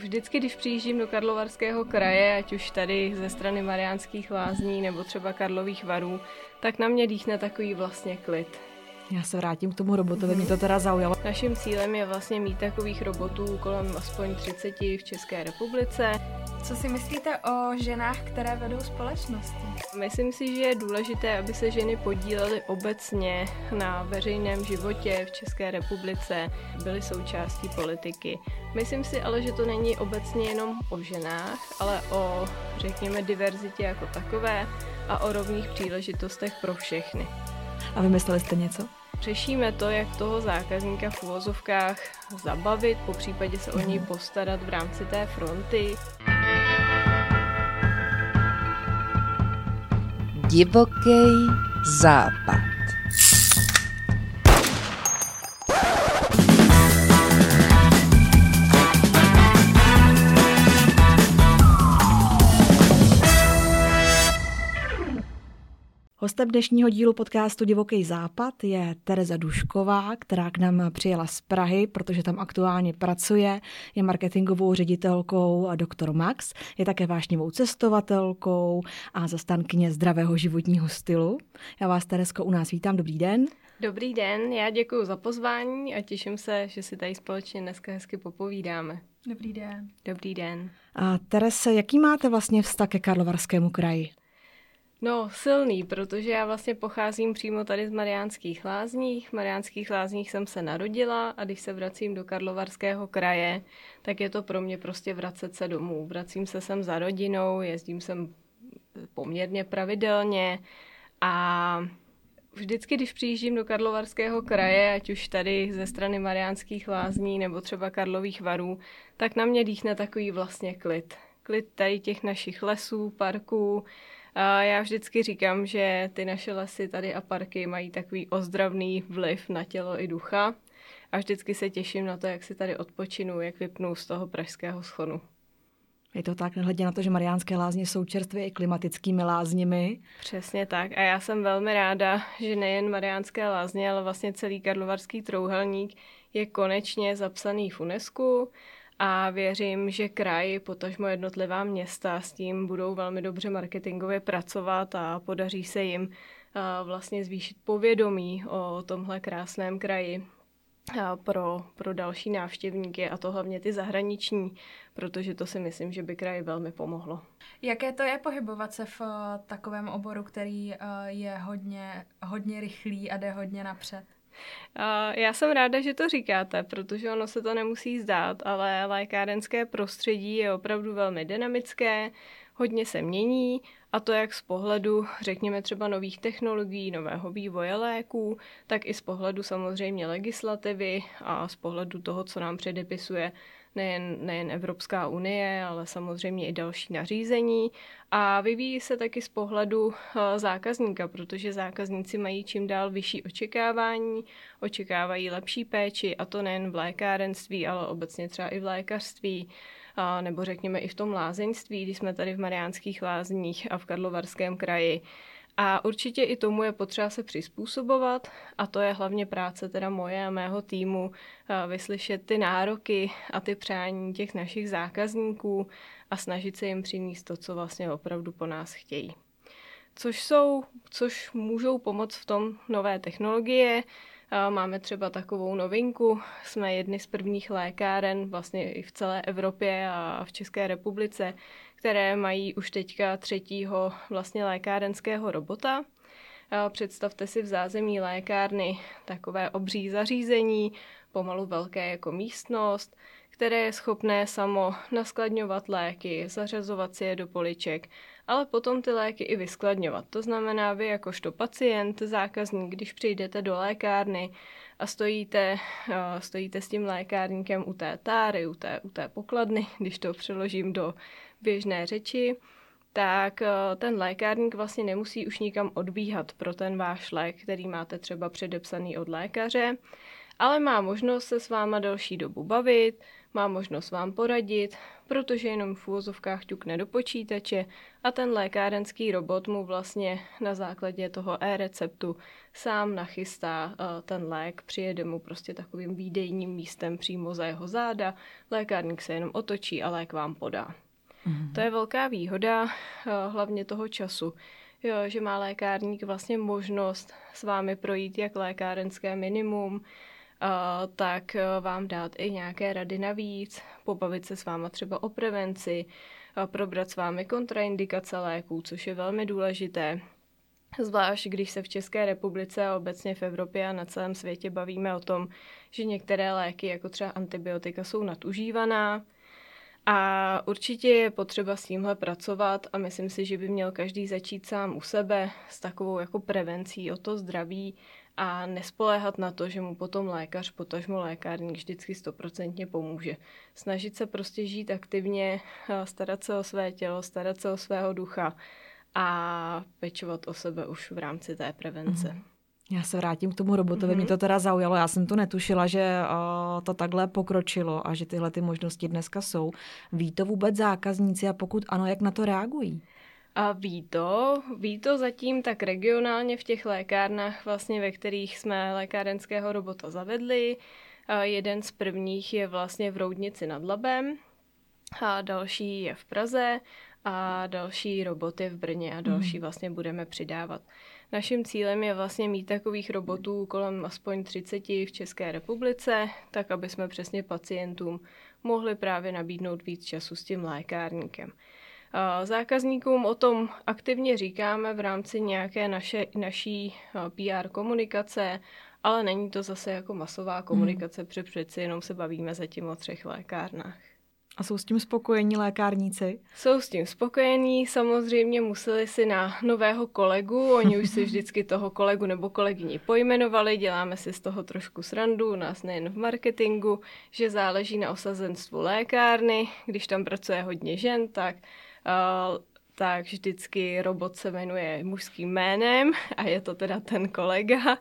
Vždycky, když přijíždím do Karlovarského kraje, ať už tady ze strany Mariánských lázní nebo třeba Karlových varů, tak na mě dýchne takový vlastně klid. Já se vrátím k tomu robotovi, mě to teda zaujalo. Naším cílem je vlastně mít takových robotů kolem aspoň 30 v České republice. Co si myslíte o ženách, které vedou společnosti? Myslím si, že je důležité, aby se ženy podílely obecně na veřejném životě v České republice, byly součástí politiky. Myslím si ale, že to není obecně jenom o ženách, ale o, řekněme, diverzitě jako takové a o rovných příležitostech pro všechny. A vymysleli jste něco? Řešíme to, jak toho zákazníka v uvozovkách zabavit, po případě se o něj postarat v rámci té fronty. Divoký západ. Hostem dnešního dílu podcastu Divoký západ je Tereza Dušková, která k nám přijela z Prahy, protože tam aktuálně pracuje, je marketingovou ředitelkou Dr. Max, je také vášnivou cestovatelkou a zastánkyně zdravého životního stylu. Já vás, Teresko, u nás vítám. Dobrý den. Dobrý den, já děkuji za pozvání a těším se, že si tady společně dneska hezky popovídáme. Dobrý den. Dobrý den. A Terese, jaký máte vlastně vztah ke Karlovarskému kraji? No, silný, protože já vlastně pocházím přímo tady z Mariánských lázních. V Mariánských lázních jsem se narodila a když se vracím do Karlovarského kraje, tak je to pro mě prostě vracet se domů. Vracím se sem za rodinou, jezdím sem poměrně pravidelně a vždycky, když přijíždím do Karlovarského kraje, ať už tady ze strany Mariánských lázní nebo třeba Karlových varů, tak na mě dýchne takový vlastně klid. Klid tady těch našich lesů, parků, já vždycky říkám, že ty naše lesy tady a parky mají takový ozdravný vliv na tělo i ducha a vždycky se těším na to, jak si tady odpočinu, jak vypnu z toho pražského schonu. Je to tak, nehledě na to, že Mariánské lázně jsou čerstvě i klimatickými lázněmi. Přesně tak. A já jsem velmi ráda, že nejen Mariánské lázně, ale vlastně celý Karlovarský trouhelník je konečně zapsaný v UNESCO a věřím, že kraj, potažmo jednotlivá města s tím budou velmi dobře marketingově pracovat a podaří se jim vlastně zvýšit povědomí o tomhle krásném kraji pro, pro další návštěvníky a to hlavně ty zahraniční, protože to si myslím, že by kraji velmi pomohlo. Jaké to je pohybovat se v takovém oboru, který je hodně, hodně rychlý a jde hodně napřed? Já jsem ráda, že to říkáte, protože ono se to nemusí zdát, ale lékárenské prostředí je opravdu velmi dynamické, hodně se mění a to jak z pohledu, řekněme třeba nových technologií, nového vývoje léků, tak i z pohledu samozřejmě legislativy a z pohledu toho, co nám předepisuje nejen, nejen Evropská unie, ale samozřejmě i další nařízení. A vyvíjí se taky z pohledu eh, zákazníka, protože zákazníci mají čím dál vyšší očekávání, očekávají lepší péči, a to nejen v lékárenství, ale obecně třeba i v lékařství nebo řekněme i v tom lázeňství, když jsme tady v Mariánských lázních a v Karlovarském kraji, a určitě i tomu je potřeba se přizpůsobovat a to je hlavně práce teda moje a mého týmu, vyslyšet ty nároky a ty přání těch našich zákazníků a snažit se jim přinést to, co vlastně opravdu po nás chtějí. Což jsou, což můžou pomoct v tom nové technologie, Máme třeba takovou novinku, jsme jedny z prvních lékáren vlastně i v celé Evropě a v České republice, které mají už teďka třetího vlastně lékárenského robota. Představte si v zázemí lékárny takové obří zařízení, pomalu velké jako místnost, které je schopné samo naskladňovat léky, zařazovat si je do poliček, ale potom ty léky i vyskladňovat. To znamená, vy jakožto pacient, zákazník, když přijdete do lékárny a stojíte, stojíte s tím lékárníkem u té táry, u té, u té pokladny, když to přeložím do běžné řeči, tak ten lékárník vlastně nemusí už nikam odbíhat pro ten váš lék, který máte třeba předepsaný od lékaře, ale má možnost se s váma delší dobu bavit, má možnost vám poradit, protože jenom v úvozovkách ťukne do počítače a ten lékárenský robot mu vlastně na základě toho e-receptu sám nachystá uh, ten lék, přijede mu prostě takovým výdejním místem přímo za jeho záda, lékárník se jenom otočí a lék vám podá. Mm-hmm. To je velká výhoda uh, hlavně toho času, jo, že má lékárník vlastně možnost s vámi projít jak lékárenské minimum, tak e, vám dát i nějaké rady navíc, pobavit se s váma třeba o prevenci, probrat s vámi kontraindikace léků, což je velmi důležité. Zvlášť když se v České republice a obecně v Evropě a na celém světě bavíme o tom, že některé léky, jako třeba antibiotika, jsou nadužívaná. A určitě je potřeba s tímhle pracovat a myslím si, že by měl každý začít sám u sebe s takovou jako prevencí o to zdraví a nespoléhat na to, že mu potom lékař, potažmo lékárník vždycky stoprocentně pomůže. Snažit se prostě žít aktivně, starat se o své tělo, starat se o svého ducha a pečovat o sebe už v rámci té prevence. Mm-hmm. Já se vrátím k tomu robotovi, mm-hmm. mě to teda zaujalo, já jsem to netušila, že uh, to takhle pokročilo a že tyhle ty možnosti dneska jsou. Ví to vůbec zákazníci a pokud ano, jak na to reagují? A ví to, ví to zatím tak regionálně v těch lékárnách, vlastně, ve kterých jsme lékárenského robota zavedli. A jeden z prvních je vlastně v Roudnici nad Labem, a další je v Praze a další robot je v Brně a další mm. vlastně budeme přidávat. Naším cílem je vlastně mít takových robotů kolem aspoň 30 v České republice, tak aby jsme přesně pacientům mohli právě nabídnout víc času s tím lékárníkem. Zákazníkům o tom aktivně říkáme v rámci nějaké naše, naší PR komunikace, ale není to zase jako masová komunikace, hmm. protože přeci jenom se bavíme zatím o třech lékárnách. A jsou s tím spokojení lékárníci? Jsou s tím spokojení, samozřejmě museli si na nového kolegu, oni už si vždycky toho kolegu nebo kolegyni pojmenovali, děláme si z toho trošku srandu, u nás nejen v marketingu, že záleží na osazenstvu lékárny, když tam pracuje hodně žen, tak tak vždycky robot se jmenuje mužským jménem a je to teda ten kolega,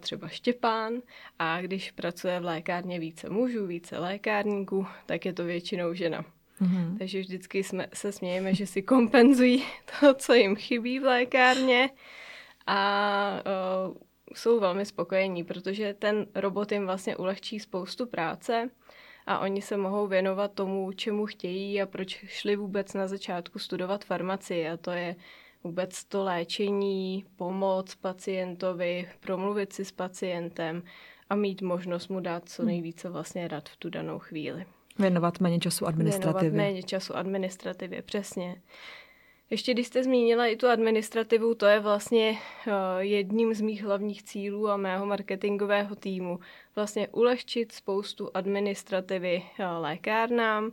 třeba Štěpán. A když pracuje v lékárně více mužů, více lékárníků, tak je to většinou žena. Mm-hmm. Takže vždycky jsme, se smějeme, že si kompenzují to, co jim chybí v lékárně a uh, jsou velmi spokojení, protože ten robot jim vlastně ulehčí spoustu práce a oni se mohou věnovat tomu, čemu chtějí a proč šli vůbec na začátku studovat farmacii a to je vůbec to léčení, pomoc pacientovi, promluvit si s pacientem a mít možnost mu dát co hmm. nejvíce vlastně rad v tu danou chvíli. Věnovat méně času administrativě. Věnovat méně času administrativě, přesně. Ještě když jste zmínila i tu administrativu, to je vlastně uh, jedním z mých hlavních cílů a mého marketingového týmu. Vlastně ulehčit spoustu administrativy uh, lékárnám,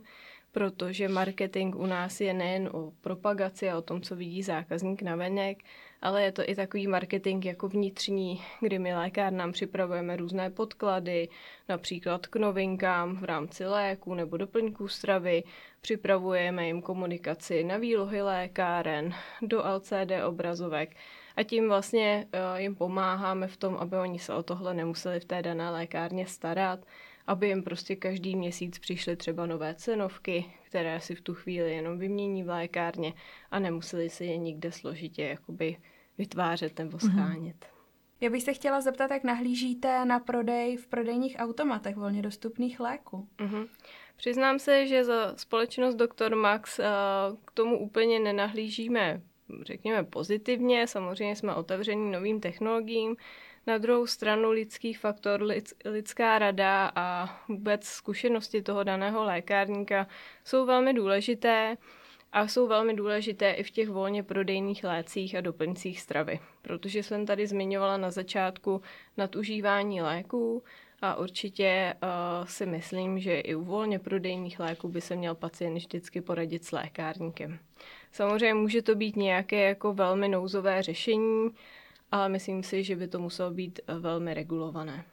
protože marketing u nás je nejen o propagaci a o tom, co vidí zákazník na venek, ale je to i takový marketing jako vnitřní, kdy my lékárnám připravujeme různé podklady, například k novinkám v rámci léku nebo doplňků stravy, připravujeme jim komunikaci na výlohy lékáren, do LCD obrazovek. A tím vlastně uh, jim pomáháme v tom, aby oni se o tohle nemuseli v té dané lékárně starat, aby jim prostě každý měsíc přišly třeba nové cenovky, které si v tu chvíli jenom vymění v lékárně a nemuseli si je nikde složitě jakoby vytvářet nebo mhm. schánět. Mm-hmm. Já bych se chtěla zeptat, jak nahlížíte na prodej v prodejních automatech volně dostupných léků. Mm-hmm. Přiznám se, že za společnost Dr. Max uh, k tomu úplně nenahlížíme, řekněme, pozitivně. Samozřejmě jsme otevření novým technologiím, na druhou stranu lidský faktor, lidská rada a vůbec zkušenosti toho daného lékárníka jsou velmi důležité a jsou velmi důležité i v těch volně prodejných lécích a doplňcích stravy. Protože jsem tady zmiňovala na začátku nadužívání léků a určitě uh, si myslím, že i u volně prodejných léků by se měl pacient vždycky poradit s lékárníkem. Samozřejmě může to být nějaké jako velmi nouzové řešení, ale myslím si, že by to muselo být eh, velmi regulované.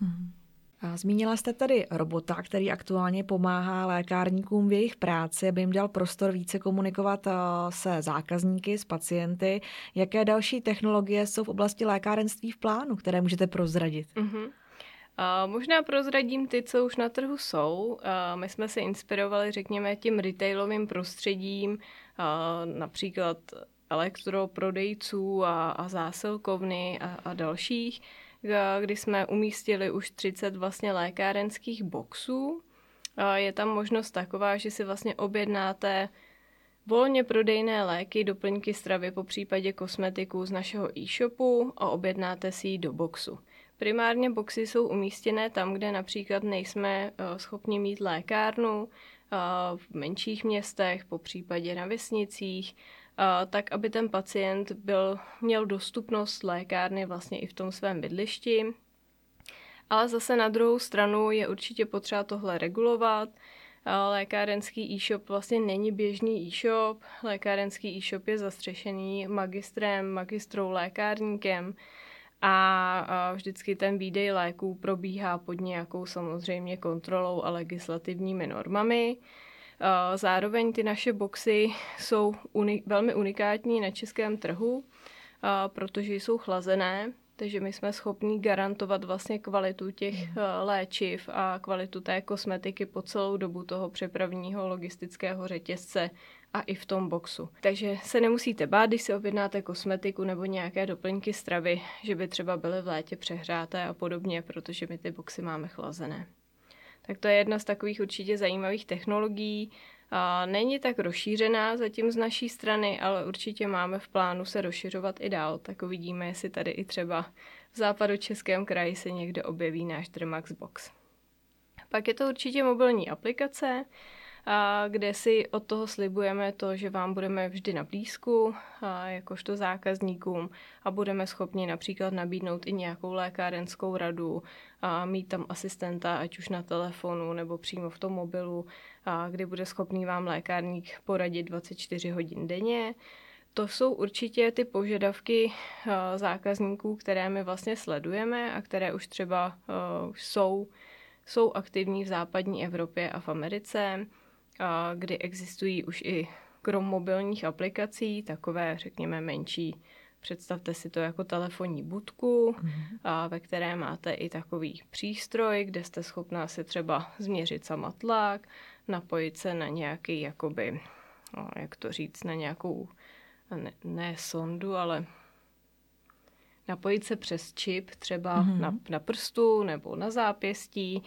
Hmm. A zmínila jste tady robota, který aktuálně pomáhá lékárníkům v jejich práci, aby jim dal prostor více komunikovat eh, se zákazníky, s pacienty. Jaké další technologie jsou v oblasti lékárenství v plánu, které můžete prozradit? Mm-hmm. A možná prozradím ty, co už na trhu jsou. A my jsme se inspirovali, řekněme, tím retailovým prostředím, a například elektroprodejců a, a zásilkovny a, a dalších, kdy jsme umístili už 30 vlastně lékárenských boxů. Je tam možnost taková, že si vlastně objednáte volně prodejné léky, doplňky stravy, po případě kosmetiku z našeho e-shopu a objednáte si ji do boxu. Primárně boxy jsou umístěné tam, kde například nejsme eh, schopni mít lékárnu, eh, v menších městech, po případě na vesnicích, tak aby ten pacient byl, měl dostupnost lékárny vlastně i v tom svém bydlišti. Ale zase na druhou stranu je určitě potřeba tohle regulovat. Lékárenský e-shop vlastně není běžný e-shop. Lékárenský e-shop je zastřešený magistrem, magistrou lékárníkem, a vždycky ten výdej léků probíhá pod nějakou samozřejmě kontrolou a legislativními normami. Zároveň ty naše boxy jsou uni- velmi unikátní na českém trhu, protože jsou chlazené, takže my jsme schopni garantovat vlastně kvalitu těch hmm. léčiv a kvalitu té kosmetiky po celou dobu toho přepravního logistického řetězce a i v tom boxu. Takže se nemusíte bát, když si objednáte kosmetiku nebo nějaké doplňky stravy, že by třeba byly v létě přehráté a podobně, protože my ty boxy máme chlazené. Tak to je jedna z takových určitě zajímavých technologií. Není tak rozšířená zatím z naší strany, ale určitě máme v plánu se rozšiřovat i dál. Tak uvidíme, jestli tady i třeba v západu českém kraji se někde objeví náš Drmax Box. Pak je to určitě mobilní aplikace, kde si od toho slibujeme to, že vám budeme vždy na blízku, a jakožto zákazníkům a budeme schopni například nabídnout i nějakou lékárenskou radu a mít tam asistenta, ať už na telefonu nebo přímo v tom mobilu, a kdy bude schopný vám lékárník poradit 24 hodin denně. To jsou určitě ty požadavky zákazníků, které my vlastně sledujeme a které už třeba jsou, jsou aktivní v západní Evropě a v Americe kdy existují už i krom mobilních aplikací, takové, řekněme, menší, představte si to jako telefonní budku, mm-hmm. a ve které máte i takový přístroj, kde jste schopná si třeba změřit sama tlak, napojit se na nějaký, jakoby, no, jak to říct, na nějakou, ne, ne sondu, ale napojit se přes čip třeba mm-hmm. na, na prstu nebo na zápěstí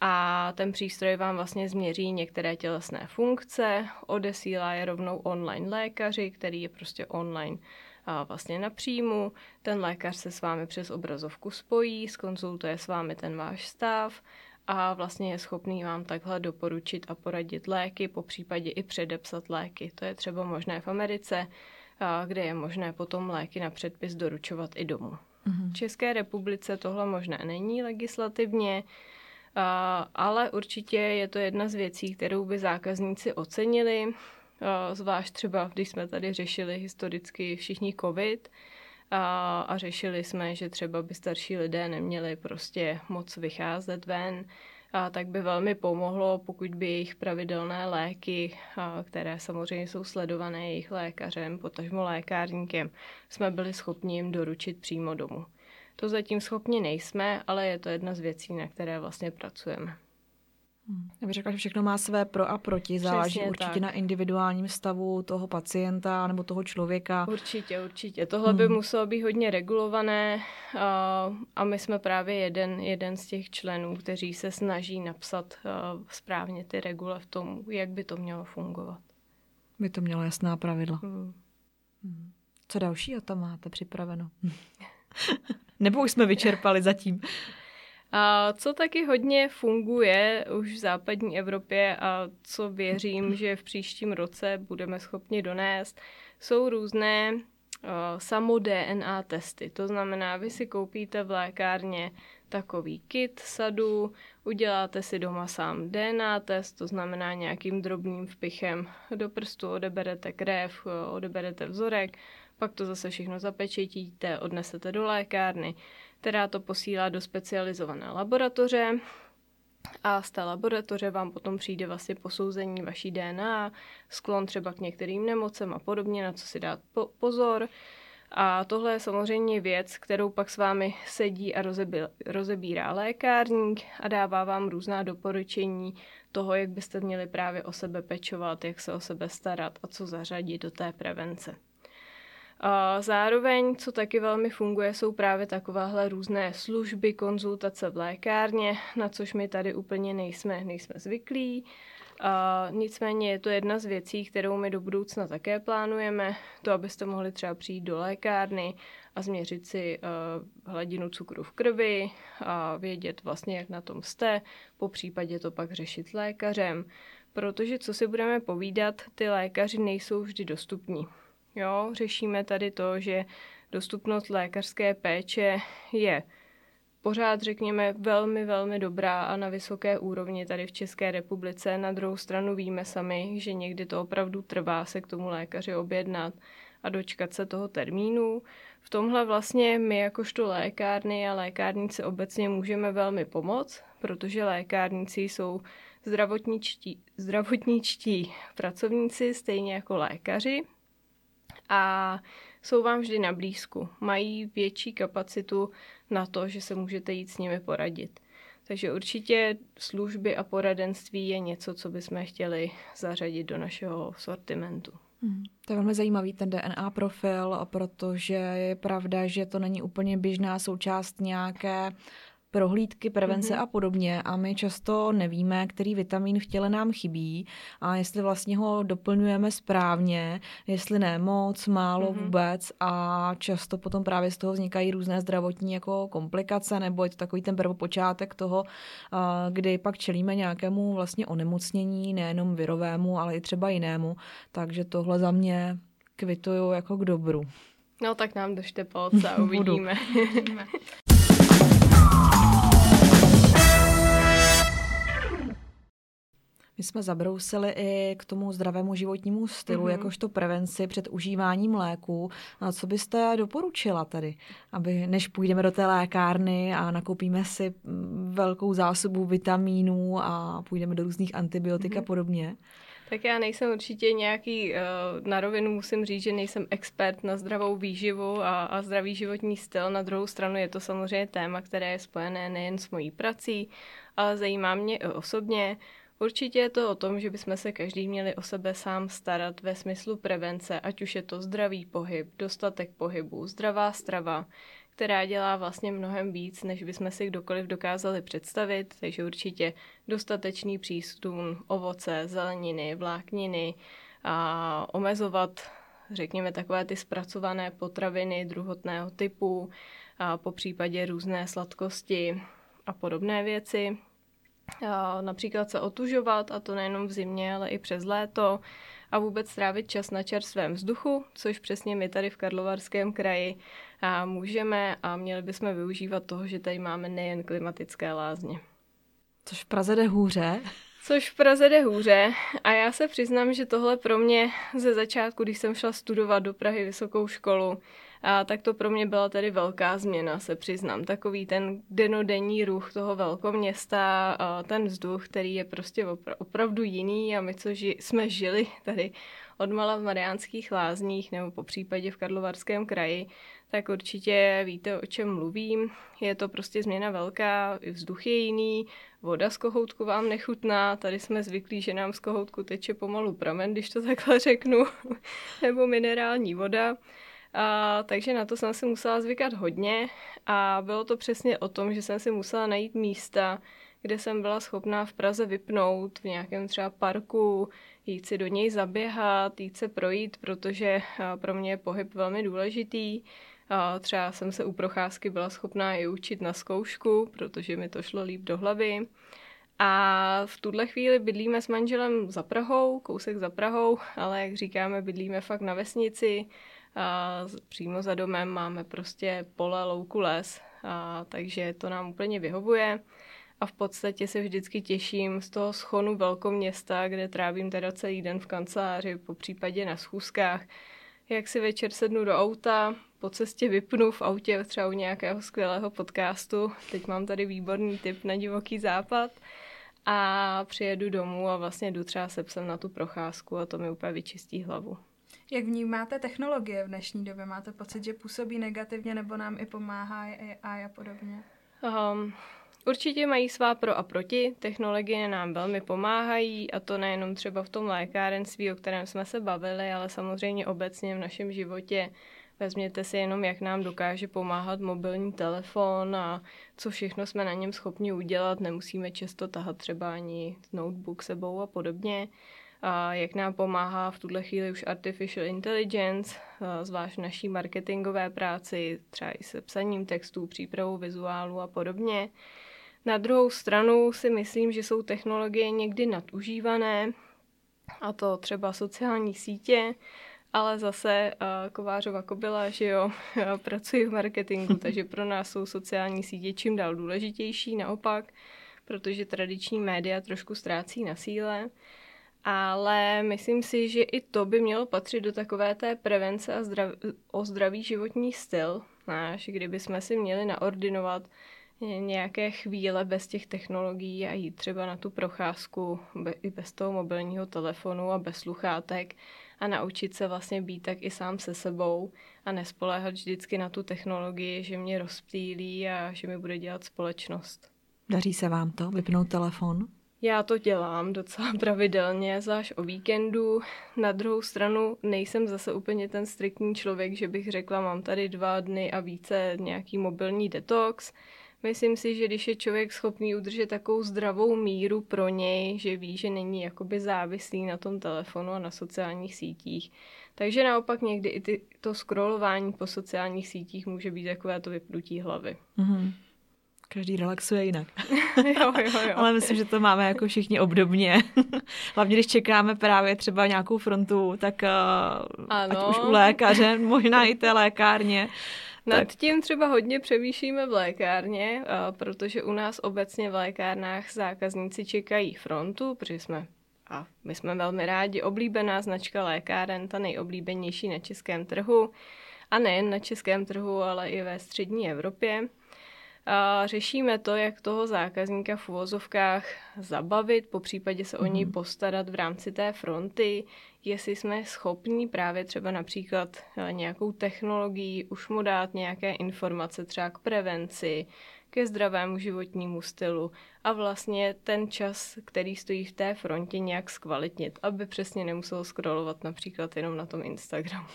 a ten přístroj vám vlastně změří některé tělesné funkce, odesílá je rovnou online lékaři, který je prostě online a vlastně na příjmu. Ten lékař se s vámi přes obrazovku spojí, skonzultuje s vámi ten váš stav a vlastně je schopný vám takhle doporučit a poradit léky, po případě i předepsat léky. To je třeba možné v Americe, kde je možné potom léky na předpis doručovat i domů. Mm-hmm. V České republice tohle možné není legislativně, ale určitě je to jedna z věcí, kterou by zákazníci ocenili, zvlášť třeba, když jsme tady řešili historicky všichni covid a, a řešili jsme, že třeba by starší lidé neměli prostě moc vycházet ven, a tak by velmi pomohlo, pokud by jejich pravidelné léky, které samozřejmě jsou sledované jejich lékařem, potažmo lékárníkem, jsme byli schopni jim doručit přímo domů. To zatím schopni nejsme, ale je to jedna z věcí, na které vlastně pracujeme. Hmm. Já bych řekla, že všechno má své pro a proti, záleží Přesně určitě tak. na individuálním stavu toho pacienta nebo toho člověka. Určitě, určitě. Tohle hmm. by muselo být hodně regulované a, my jsme právě jeden, jeden z těch členů, kteří se snaží napsat správně ty regule v tom, jak by to mělo fungovat. By to mělo jasná pravidla. Hmm. Hmm. Co dalšího tam máte připraveno? Nebo už jsme vyčerpali zatím? A co taky hodně funguje už v západní Evropě a co věřím, že v příštím roce budeme schopni donést, jsou různé uh, samo DNA testy. To znamená, vy si koupíte v lékárně takový kit sadu, uděláte si doma sám DNA test, to znamená nějakým drobným vpichem do prstu odeberete krev, odeberete vzorek, pak to zase všechno zapečetíte, odnesete do lékárny, která to posílá do specializované laboratoře a z té laboratoře vám potom přijde vlastně posouzení vaší DNA, sklon třeba k některým nemocem a podobně, na co si dát po- pozor. A tohle je samozřejmě věc, kterou pak s vámi sedí a rozebírá lékárník a dává vám různá doporučení toho, jak byste měli právě o sebe pečovat, jak se o sebe starat a co zařadit do té prevence. Zároveň, co taky velmi funguje, jsou právě takovéhle různé služby, konzultace v lékárně, na což my tady úplně nejsme, nejsme zvyklí. A nicméně je to jedna z věcí, kterou my do budoucna také plánujeme, to, abyste mohli třeba přijít do lékárny a změřit si uh, hladinu cukru v krvi a vědět vlastně, jak na tom jste, po případě to pak řešit lékařem, protože co si budeme povídat, ty lékaři nejsou vždy dostupní. Jo, řešíme tady to, že dostupnost lékařské péče je pořád, řekněme, velmi, velmi dobrá a na vysoké úrovni tady v České republice. Na druhou stranu víme sami, že někdy to opravdu trvá se k tomu lékaři objednat a dočkat se toho termínu. V tomhle vlastně my jakožto lékárny a lékárníci obecně můžeme velmi pomoct, protože lékárníci jsou zdravotničtí, zdravotničtí pracovníci, stejně jako lékaři. A jsou vám vždy na blízku. Mají větší kapacitu na to, že se můžete jít s nimi poradit. Takže určitě služby a poradenství je něco, co bychom chtěli zařadit do našeho sortimentu. Hmm. To je velmi zajímavý ten DNA profil, protože je pravda, že to není úplně běžná součást nějaké prohlídky, prevence mm-hmm. a podobně a my často nevíme, který vitamin v těle nám chybí a jestli vlastně ho doplňujeme správně, jestli ne moc, málo mm-hmm. vůbec a často potom právě z toho vznikají různé zdravotní jako komplikace nebo je to takový ten prvopočátek toho, kdy pak čelíme nějakému vlastně onemocnění, nejenom virovému, ale i třeba jinému, takže tohle za mě kvituju jako k dobru. No tak nám držte palce a uvidíme. My jsme zabrousili i k tomu zdravému životnímu stylu, mm-hmm. jakožto prevenci před užíváním léků. A co byste doporučila tady, aby než půjdeme do té lékárny a nakoupíme si mm, velkou zásobu vitamínů a půjdeme do různých antibiotik mm-hmm. a podobně? Tak já nejsem určitě nějaký, uh, na rovinu musím říct, že nejsem expert na zdravou výživu a, a zdravý životní styl. Na druhou stranu je to samozřejmě téma, které je spojené nejen s mojí prací, ale zajímá mě osobně. Určitě je to o tom, že bychom se každý měli o sebe sám starat ve smyslu prevence, ať už je to zdravý pohyb, dostatek pohybu, zdravá strava, která dělá vlastně mnohem víc, než bychom si kdokoliv dokázali představit, takže určitě dostatečný přístup ovoce, zeleniny, vlákniny a omezovat, řekněme, takové ty zpracované potraviny druhotného typu, a po případě různé sladkosti a podobné věci například se otužovat, a to nejenom v zimě, ale i přes léto, a vůbec strávit čas na čerstvém vzduchu, což přesně my tady v Karlovarském kraji a můžeme a měli bychom využívat toho, že tady máme nejen klimatické lázně. Což v Praze jde hůře. Což v Praze jde hůře a já se přiznám, že tohle pro mě ze začátku, když jsem šla studovat do Prahy vysokou školu, a tak to pro mě byla tedy velká změna, se přiznám. Takový ten denodenní ruch toho velkoměsta, ten vzduch, který je prostě opravdu jiný a my, co ži- jsme žili tady odmala v Mariánských lázních nebo po případě v Karlovarském kraji, tak určitě víte, o čem mluvím. Je to prostě změna velká, vzduch je jiný, voda z kohoutku vám nechutná, tady jsme zvyklí, že nám z kohoutku teče pomalu pramen, když to takhle řeknu, nebo minerální voda. A, takže na to jsem si musela zvykat hodně a bylo to přesně o tom, že jsem si musela najít místa, kde jsem byla schopná v Praze vypnout v nějakém třeba parku, jít si do něj zaběhat, jít se projít, protože pro mě je pohyb velmi důležitý. Třeba jsem se u procházky byla schopná i učit na zkoušku, protože mi to šlo líp do hlavy. A v tuhle chvíli bydlíme s manželem za Prahou, kousek za Prahou, ale jak říkáme, bydlíme fakt na vesnici, a přímo za domem máme prostě pole, louku, les, a takže to nám úplně vyhovuje. A v podstatě se vždycky těším z toho schonu velkoměsta, kde trávím teda celý den v kanceláři, po případě na schůzkách, jak si večer sednu do auta, po cestě vypnu v autě třeba u nějakého skvělého podcastu. Teď mám tady výborný tip na divoký západ a přijedu domů a vlastně jdu třeba se psem na tu procházku a to mi úplně vyčistí hlavu. Jak vnímáte technologie v dnešní době? Máte pocit, že působí negativně nebo nám i pomáhá AI a podobně? Um, určitě mají svá pro a proti. Technologie nám velmi pomáhají a to nejenom třeba v tom lékárenství, o kterém jsme se bavili, ale samozřejmě obecně v našem životě. Vezměte si jenom, jak nám dokáže pomáhat mobilní telefon a co všechno jsme na něm schopni udělat. Nemusíme často tahat třeba ani notebook sebou a podobně a jak nám pomáhá v tuhle chvíli už artificial intelligence, zvlášť v naší marketingové práci, třeba i se psaním textů, přípravou vizuálu a podobně. Na druhou stranu si myslím, že jsou technologie někdy nadužívané, a to třeba sociální sítě, ale zase uh, Kovářova kobila, že jo, pracuji v marketingu, takže pro nás jsou sociální sítě čím dál důležitější, naopak, protože tradiční média trošku ztrácí na síle ale myslím si, že i to by mělo patřit do takové té prevence a zdrav, o zdravý životní styl, náš, kdyby jsme si měli naordinovat nějaké chvíle bez těch technologií a jít třeba na tu procházku i bez toho mobilního telefonu a bez sluchátek a naučit se vlastně být tak i sám se sebou a nespoléhat vždycky na tu technologii, že mě rozptýlí a že mi bude dělat společnost. Daří se vám to, vypnout telefon? Já to dělám docela pravidelně, zvlášť o víkendu. Na druhou stranu nejsem zase úplně ten striktní člověk, že bych řekla, mám tady dva dny a více nějaký mobilní detox. Myslím si, že když je člověk schopný udržet takovou zdravou míru pro něj, že ví, že není jakoby závislý na tom telefonu a na sociálních sítích. Takže naopak někdy i ty, to scrollování po sociálních sítích může být takové to vypnutí hlavy. Mm-hmm. Každý relaxuje jinak. jo, jo, jo. Ale myslím, že to máme jako všichni obdobně. Hlavně, když čekáme právě třeba nějakou frontu, tak uh, ať už u lékaře, možná i té lékárně. Nad tak. tím třeba hodně přemýšlíme v lékárně, uh, protože u nás obecně v lékárnách zákazníci čekají frontu, protože jsme a my jsme velmi rádi, oblíbená značka lékáren, ta nejoblíbenější na českém trhu. A nejen na českém trhu, ale i ve střední Evropě. A řešíme to, jak toho zákazníka v uvozovkách zabavit, po případě se o něj mhm. postarat v rámci té fronty, jestli jsme schopní právě třeba například eh, nějakou technologií už mu dát nějaké informace třeba k prevenci, ke zdravému životnímu stylu a vlastně ten čas, který stojí v té frontě, nějak zkvalitnit, aby přesně nemusel scrollovat například jenom na tom Instagramu.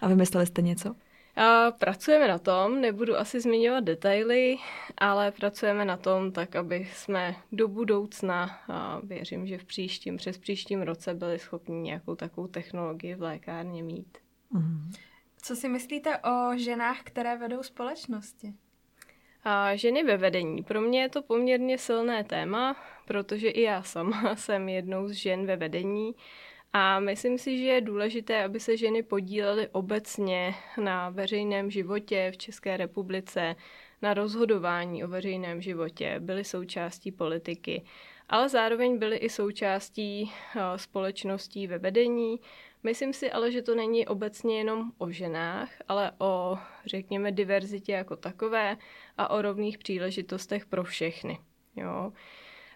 A vymysleli jste něco? A pracujeme na tom, nebudu asi zmiňovat detaily, ale pracujeme na tom tak, aby jsme do budoucna, a věřím, že v příštím, přes příštím roce byli schopni nějakou takovou technologii v lékárně mít. Mm. Co si myslíte o ženách, které vedou společnosti? A ženy ve vedení. Pro mě je to poměrně silné téma, protože i já sama jsem jednou z žen ve vedení. A myslím si, že je důležité, aby se ženy podílely obecně na veřejném životě v České republice, na rozhodování o veřejném životě, byly součástí politiky, ale zároveň byly i součástí eh, společností ve vedení. Myslím si ale, že to není obecně jenom o ženách, ale o, řekněme, diverzitě jako takové a o rovných příležitostech pro všechny. Jo.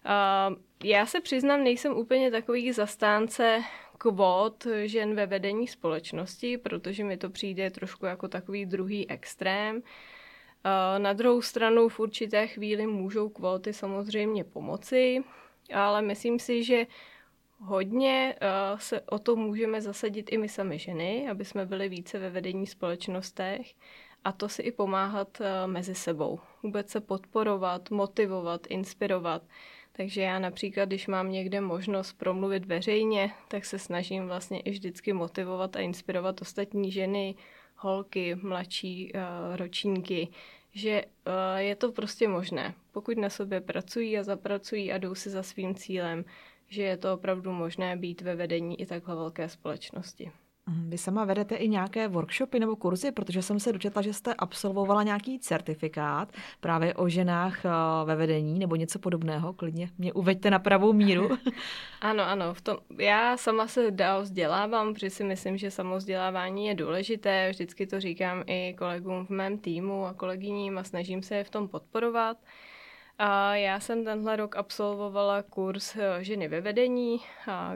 Uh, já se přiznám, nejsem úplně takový zastánce kvót žen ve vedení společnosti, protože mi to přijde trošku jako takový druhý extrém. Na druhou stranu v určité chvíli můžou kvóty samozřejmě pomoci, ale myslím si, že hodně se o to můžeme zasadit i my sami ženy, aby jsme byli více ve vedení společnostech a to si i pomáhat mezi sebou. Vůbec se podporovat, motivovat, inspirovat. Takže já například, když mám někde možnost promluvit veřejně, tak se snažím vlastně i vždycky motivovat a inspirovat ostatní ženy, holky, mladší uh, ročníky, že uh, je to prostě možné. Pokud na sobě pracují a zapracují a jdou si za svým cílem, že je to opravdu možné být ve vedení i takhle velké společnosti. Vy sama vedete i nějaké workshopy nebo kurzy, protože jsem se dočetla, že jste absolvovala nějaký certifikát právě o ženách eh, ve vedení nebo něco podobného. Klidně mě uveďte na pravou míru. ano, ano. V tom, já sama se dál vzdělávám, protože si myslím, že samozdělávání je důležité. Vždycky to říkám i kolegům v mém týmu a kolegyním a snažím se je v tom podporovat. A já jsem tenhle rok absolvovala kurz eh, ženy ve vedení,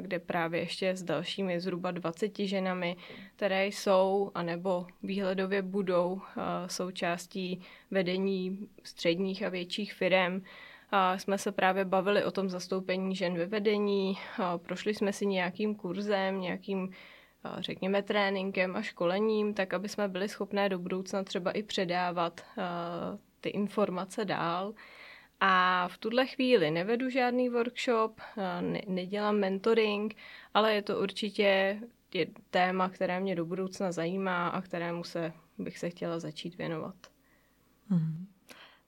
kde právě ještě s dalšími zhruba 20 ženami, které jsou anebo výhledově budou eh, součástí vedení středních a větších firm. A jsme se právě bavili o tom zastoupení žen ve vedení, a prošli jsme si nějakým kurzem, nějakým řekněme tréninkem a školením, tak aby jsme byli schopné do budoucna třeba i předávat ty informace dál. A v tuhle chvíli nevedu žádný workshop, ne, nedělám mentoring, ale je to určitě je téma, které mě do budoucna zajímá a kterému se bych se chtěla začít věnovat. Hmm.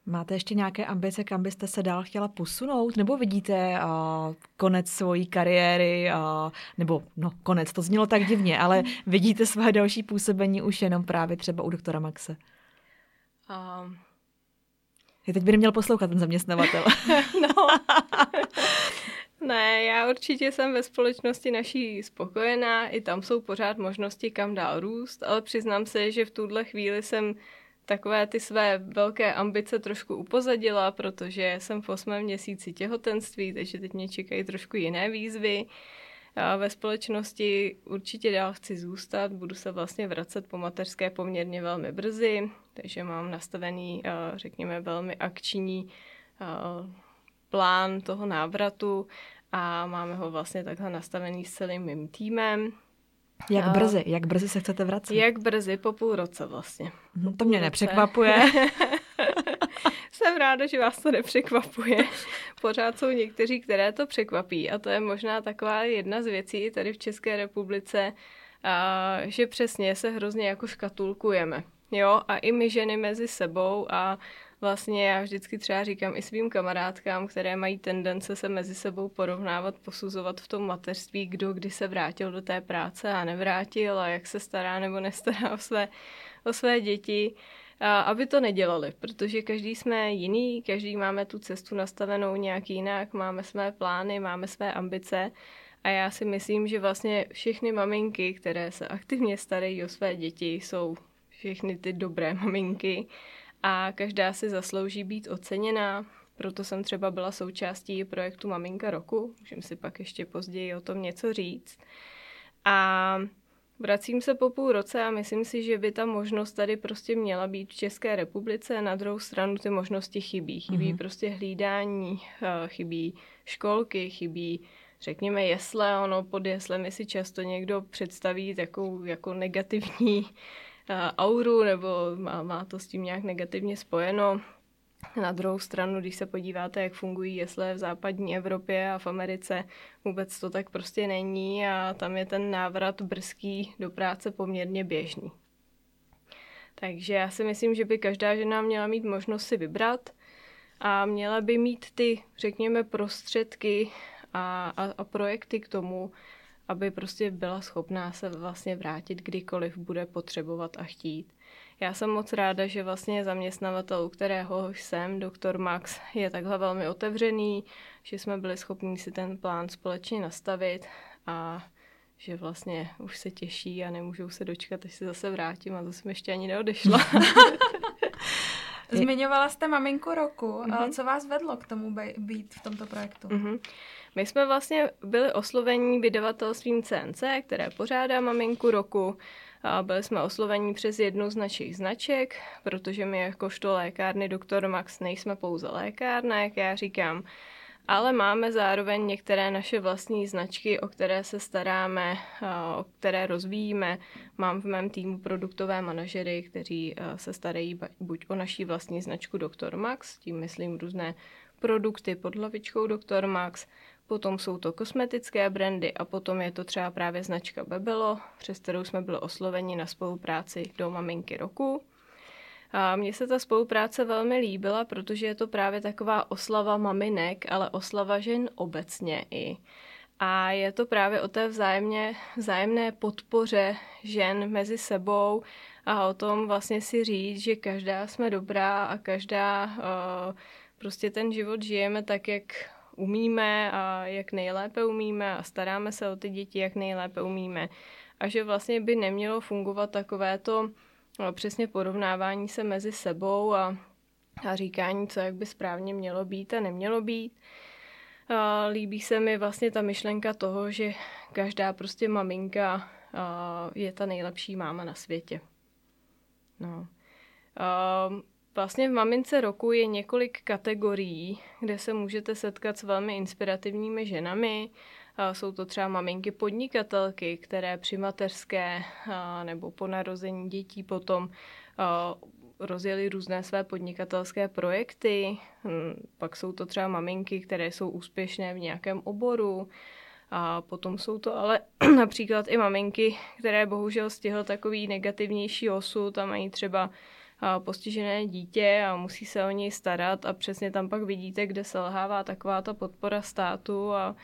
Máte ještě nějaké ambice, kam byste se dál chtěla posunout? Nebo vidíte uh, konec svojí kariéry? Uh, nebo, no, konec, to znělo tak divně, ale vidíte své další působení už jenom právě třeba u doktora Maxe? Uh, je teď by neměl poslouchat ten zaměstnavatel. no. ne, já určitě jsem ve společnosti naší spokojená, i tam jsou pořád možnosti, kam dál růst, ale přiznám se, že v tuhle chvíli jsem takové ty své velké ambice trošku upozadila, protože jsem v osmém měsíci těhotenství, takže teď mě čekají trošku jiné výzvy. A ve společnosti určitě dál chci zůstat, budu se vlastně vracet po mateřské poměrně velmi brzy, takže mám nastavený, řekněme, velmi akční plán toho návratu a máme ho vlastně takhle nastavený s celým mým týmem. Jak brzy? Jak brzy se chcete vracet? Jak brzy? Po půl roce vlastně. No, to mě nepřekvapuje. Jsem ráda, že vás to nepřekvapuje. Pořád jsou někteří, které to překvapí a to je možná taková jedna z věcí tady v České republice, a, že přesně se hrozně jako škatulkujeme. Jo, a i my ženy mezi sebou a vlastně já vždycky třeba říkám i svým kamarádkám, které mají tendence se mezi sebou porovnávat, posuzovat v tom mateřství, kdo kdy se vrátil do té práce a nevrátil a jak se stará nebo nestará o své, o své děti, aby to nedělali, protože každý jsme jiný, každý máme tu cestu nastavenou nějak jinak, máme své plány, máme své ambice a já si myslím, že vlastně všechny maminky, které se aktivně starají o své děti, jsou všechny ty dobré maminky a každá si zaslouží být oceněná. Proto jsem třeba byla součástí projektu Maminka roku, můžeme si pak ještě později o tom něco říct. A vracím se po půl roce a myslím si, že by ta možnost tady prostě měla být v České republice. Na druhou stranu ty možnosti chybí. Chybí mm-hmm. prostě hlídání, eh, chybí školky, chybí řekněme jesle, ono pod jeslemi si často někdo představí takovou jako negativní auru nebo má, má to s tím nějak negativně spojeno. Na druhou stranu, když se podíváte, jak fungují jesle v západní Evropě a v Americe, vůbec to tak prostě není a tam je ten návrat brzký do práce poměrně běžný. Takže já si myslím, že by každá žena měla mít možnost si vybrat a měla by mít ty, řekněme, prostředky a, a, a projekty k tomu, aby prostě byla schopná se vlastně vrátit kdykoliv bude potřebovat a chtít. Já jsem moc ráda, že vlastně zaměstnavatel, u kterého jsem, doktor Max, je takhle velmi otevřený, že jsme byli schopni si ten plán společně nastavit a že vlastně už se těší a nemůžou se dočkat, až se zase vrátím a to jsem ještě ani neodešla. Zmiňovala jste maminku roku. Mm-hmm. Co vás vedlo k tomu být v tomto projektu? Mm-hmm. My jsme vlastně byli oslovení vydavatelstvím CNC, které pořádá Maminku roku. A byli jsme oslovení přes jednu z našich značek, protože my jakožto lékárny Dr. Max nejsme pouze lékárna, jak já říkám, ale máme zároveň některé naše vlastní značky, o které se staráme, o které rozvíjíme. Mám v mém týmu produktové manažery, kteří se starají buď o naší vlastní značku Dr. Max, tím myslím různé produkty pod hlavičkou Dr. Max, potom jsou to kosmetické brandy a potom je to třeba právě značka Bebelo, přes kterou jsme byli osloveni na spolupráci do Maminky roku. A mně se ta spolupráce velmi líbila, protože je to právě taková oslava maminek, ale oslava žen obecně i. A je to právě o té vzájemně, vzájemné podpoře žen mezi sebou a o tom vlastně si říct, že každá jsme dobrá a každá uh, prostě ten život žijeme tak, jak umíme a jak nejlépe umíme a staráme se o ty děti, jak nejlépe umíme. A že vlastně by nemělo fungovat takové to no, přesně porovnávání se mezi sebou a a říkání, co jak by správně mělo být a nemělo být. A líbí se mi vlastně ta myšlenka toho, že každá prostě maminka je ta nejlepší máma na světě. No. A vlastně v Mamince roku je několik kategorií, kde se můžete setkat s velmi inspirativními ženami. Jsou to třeba maminky podnikatelky, které při mateřské nebo po narození dětí potom rozjeli různé své podnikatelské projekty. Hm, pak jsou to třeba maminky, které jsou úspěšné v nějakém oboru. A potom jsou to ale například i maminky, které bohužel stihl takový negativnější osud a mají třeba postižené dítě a musí se o něj starat a přesně tam pak vidíte, kde selhává taková ta podpora státu a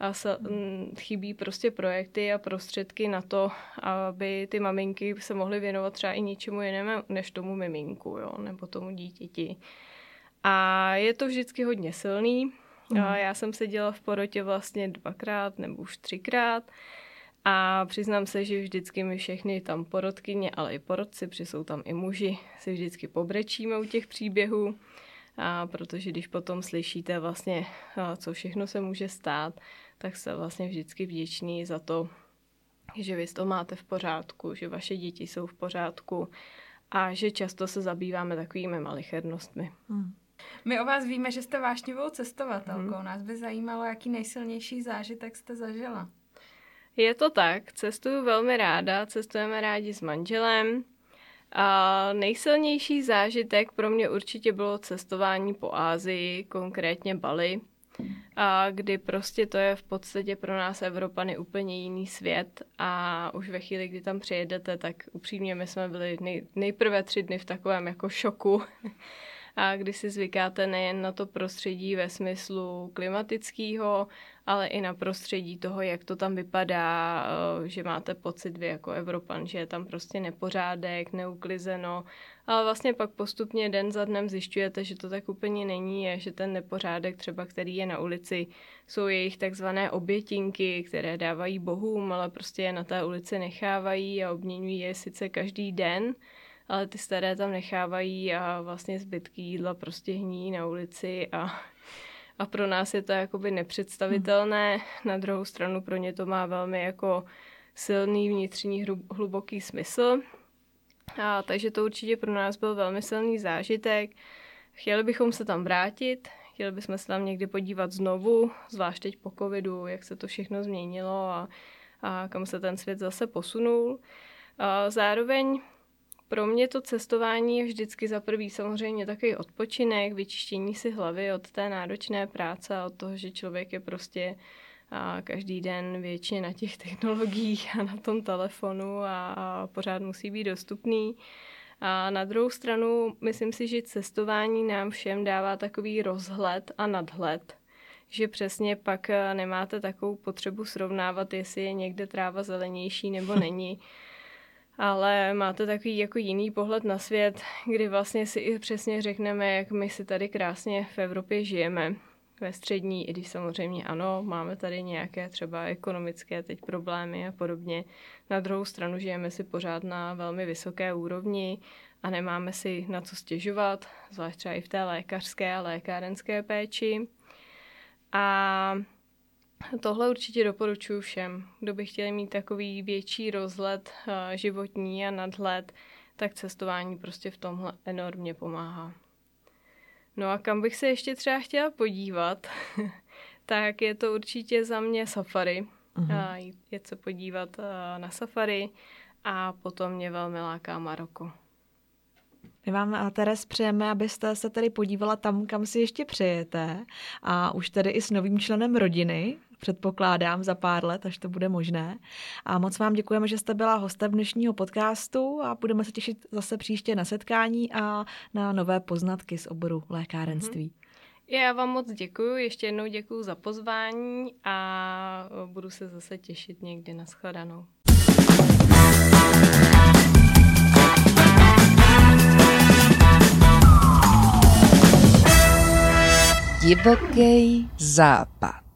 a se, m, chybí prostě projekty a prostředky na to, aby ty maminky se mohly věnovat třeba i něčemu jinému než tomu miminku, jo, nebo tomu dítěti. A je to vždycky hodně silný. Mm. A já jsem seděla v porotě vlastně dvakrát nebo už třikrát. A přiznám se, že vždycky my všechny tam porodkyně, ale i porodci, protože jsou tam i muži, si vždycky pobrečíme u těch příběhů. A protože když potom slyšíte vlastně, co všechno se může stát, tak se vlastně vždycky vděčný za to, že vy to máte v pořádku, že vaše děti jsou v pořádku a že často se zabýváme takovými malichernostmi. Hmm. My o vás víme, že jste vášnivou cestovatelkou. Hmm. Nás by zajímalo, jaký nejsilnější zážitek jste zažila. Je to tak, cestuju velmi ráda, cestujeme rádi s manželem. A nejsilnější zážitek pro mě určitě bylo cestování po Ázii, konkrétně Bali a kdy prostě to je v podstatě pro nás Evropany úplně jiný svět. A už ve chvíli, kdy tam přijedete, tak upřímně my jsme byli nej, nejprve tři dny v takovém jako šoku a kdy si zvykáte nejen na to prostředí ve smyslu klimatického, ale i na prostředí toho, jak to tam vypadá, eh, že máte pocit vy jako Evropan, že je tam prostě nepořádek, neuklizeno, ale vlastně pak postupně den za dnem zjišťujete, že to tak úplně není, je, že ten nepořádek třeba, který je na ulici, jsou jejich takzvané obětinky, které dávají bohům, ale prostě je na té ulici nechávají a obměňují je sice každý den, ale ty staré tam nechávají a vlastně zbytky jídla prostě hní na ulici a, a pro nás je to jakoby nepředstavitelné. Hmm. Na druhou stranu pro ně to má velmi jako silný vnitřní hluboký smysl. A, takže to určitě pro nás byl velmi silný zážitek. Chtěli bychom se tam vrátit, chtěli bychom se tam někdy podívat znovu, zvlášť teď po covidu, jak se to všechno změnilo a, a kam se ten svět zase posunul. A zároveň pro mě to cestování je vždycky za prvý samozřejmě takový odpočinek, vyčištění si hlavy od té náročné práce a od toho, že člověk je prostě a každý den většině na těch technologiích a na tom telefonu a, a pořád musí být dostupný. A na druhou stranu myslím si, že cestování nám všem dává takový rozhled a nadhled, že přesně pak nemáte takovou potřebu srovnávat, jestli je někde tráva zelenější nebo není ale máte takový jako jiný pohled na svět, kdy vlastně si i přesně řekneme, jak my si tady krásně v Evropě žijeme ve střední, i když samozřejmě ano, máme tady nějaké třeba ekonomické teď problémy a podobně. Na druhou stranu žijeme si pořád na velmi vysoké úrovni a nemáme si na co stěžovat, zvlášť třeba i v té lékařské a lékárenské péči. A Tohle určitě doporučuji všem. Kdo by chtěli mít takový větší rozhled eh, životní a nadhled, tak cestování prostě v tomhle enormně pomáhá. No a kam bych se ještě třeba chtěla podívat, tak je to určitě za mě safari. Uh-huh. Jet se podívat eh, na safari a potom mě velmi láká Maroko. My vám, eh, Teres, přejeme, abyste se tady podívala tam, kam si ještě přejete a už tedy i s novým členem rodiny, předpokládám, za pár let, až to bude možné. A moc vám děkujeme, že jste byla hostem dnešního podcastu a budeme se těšit zase příště na setkání a na nové poznatky z oboru lékárenství. Mm-hmm. Já vám moc děkuji, ještě jednou děkuji za pozvání a budu se zase těšit někdy na shledanou. Divoký západ.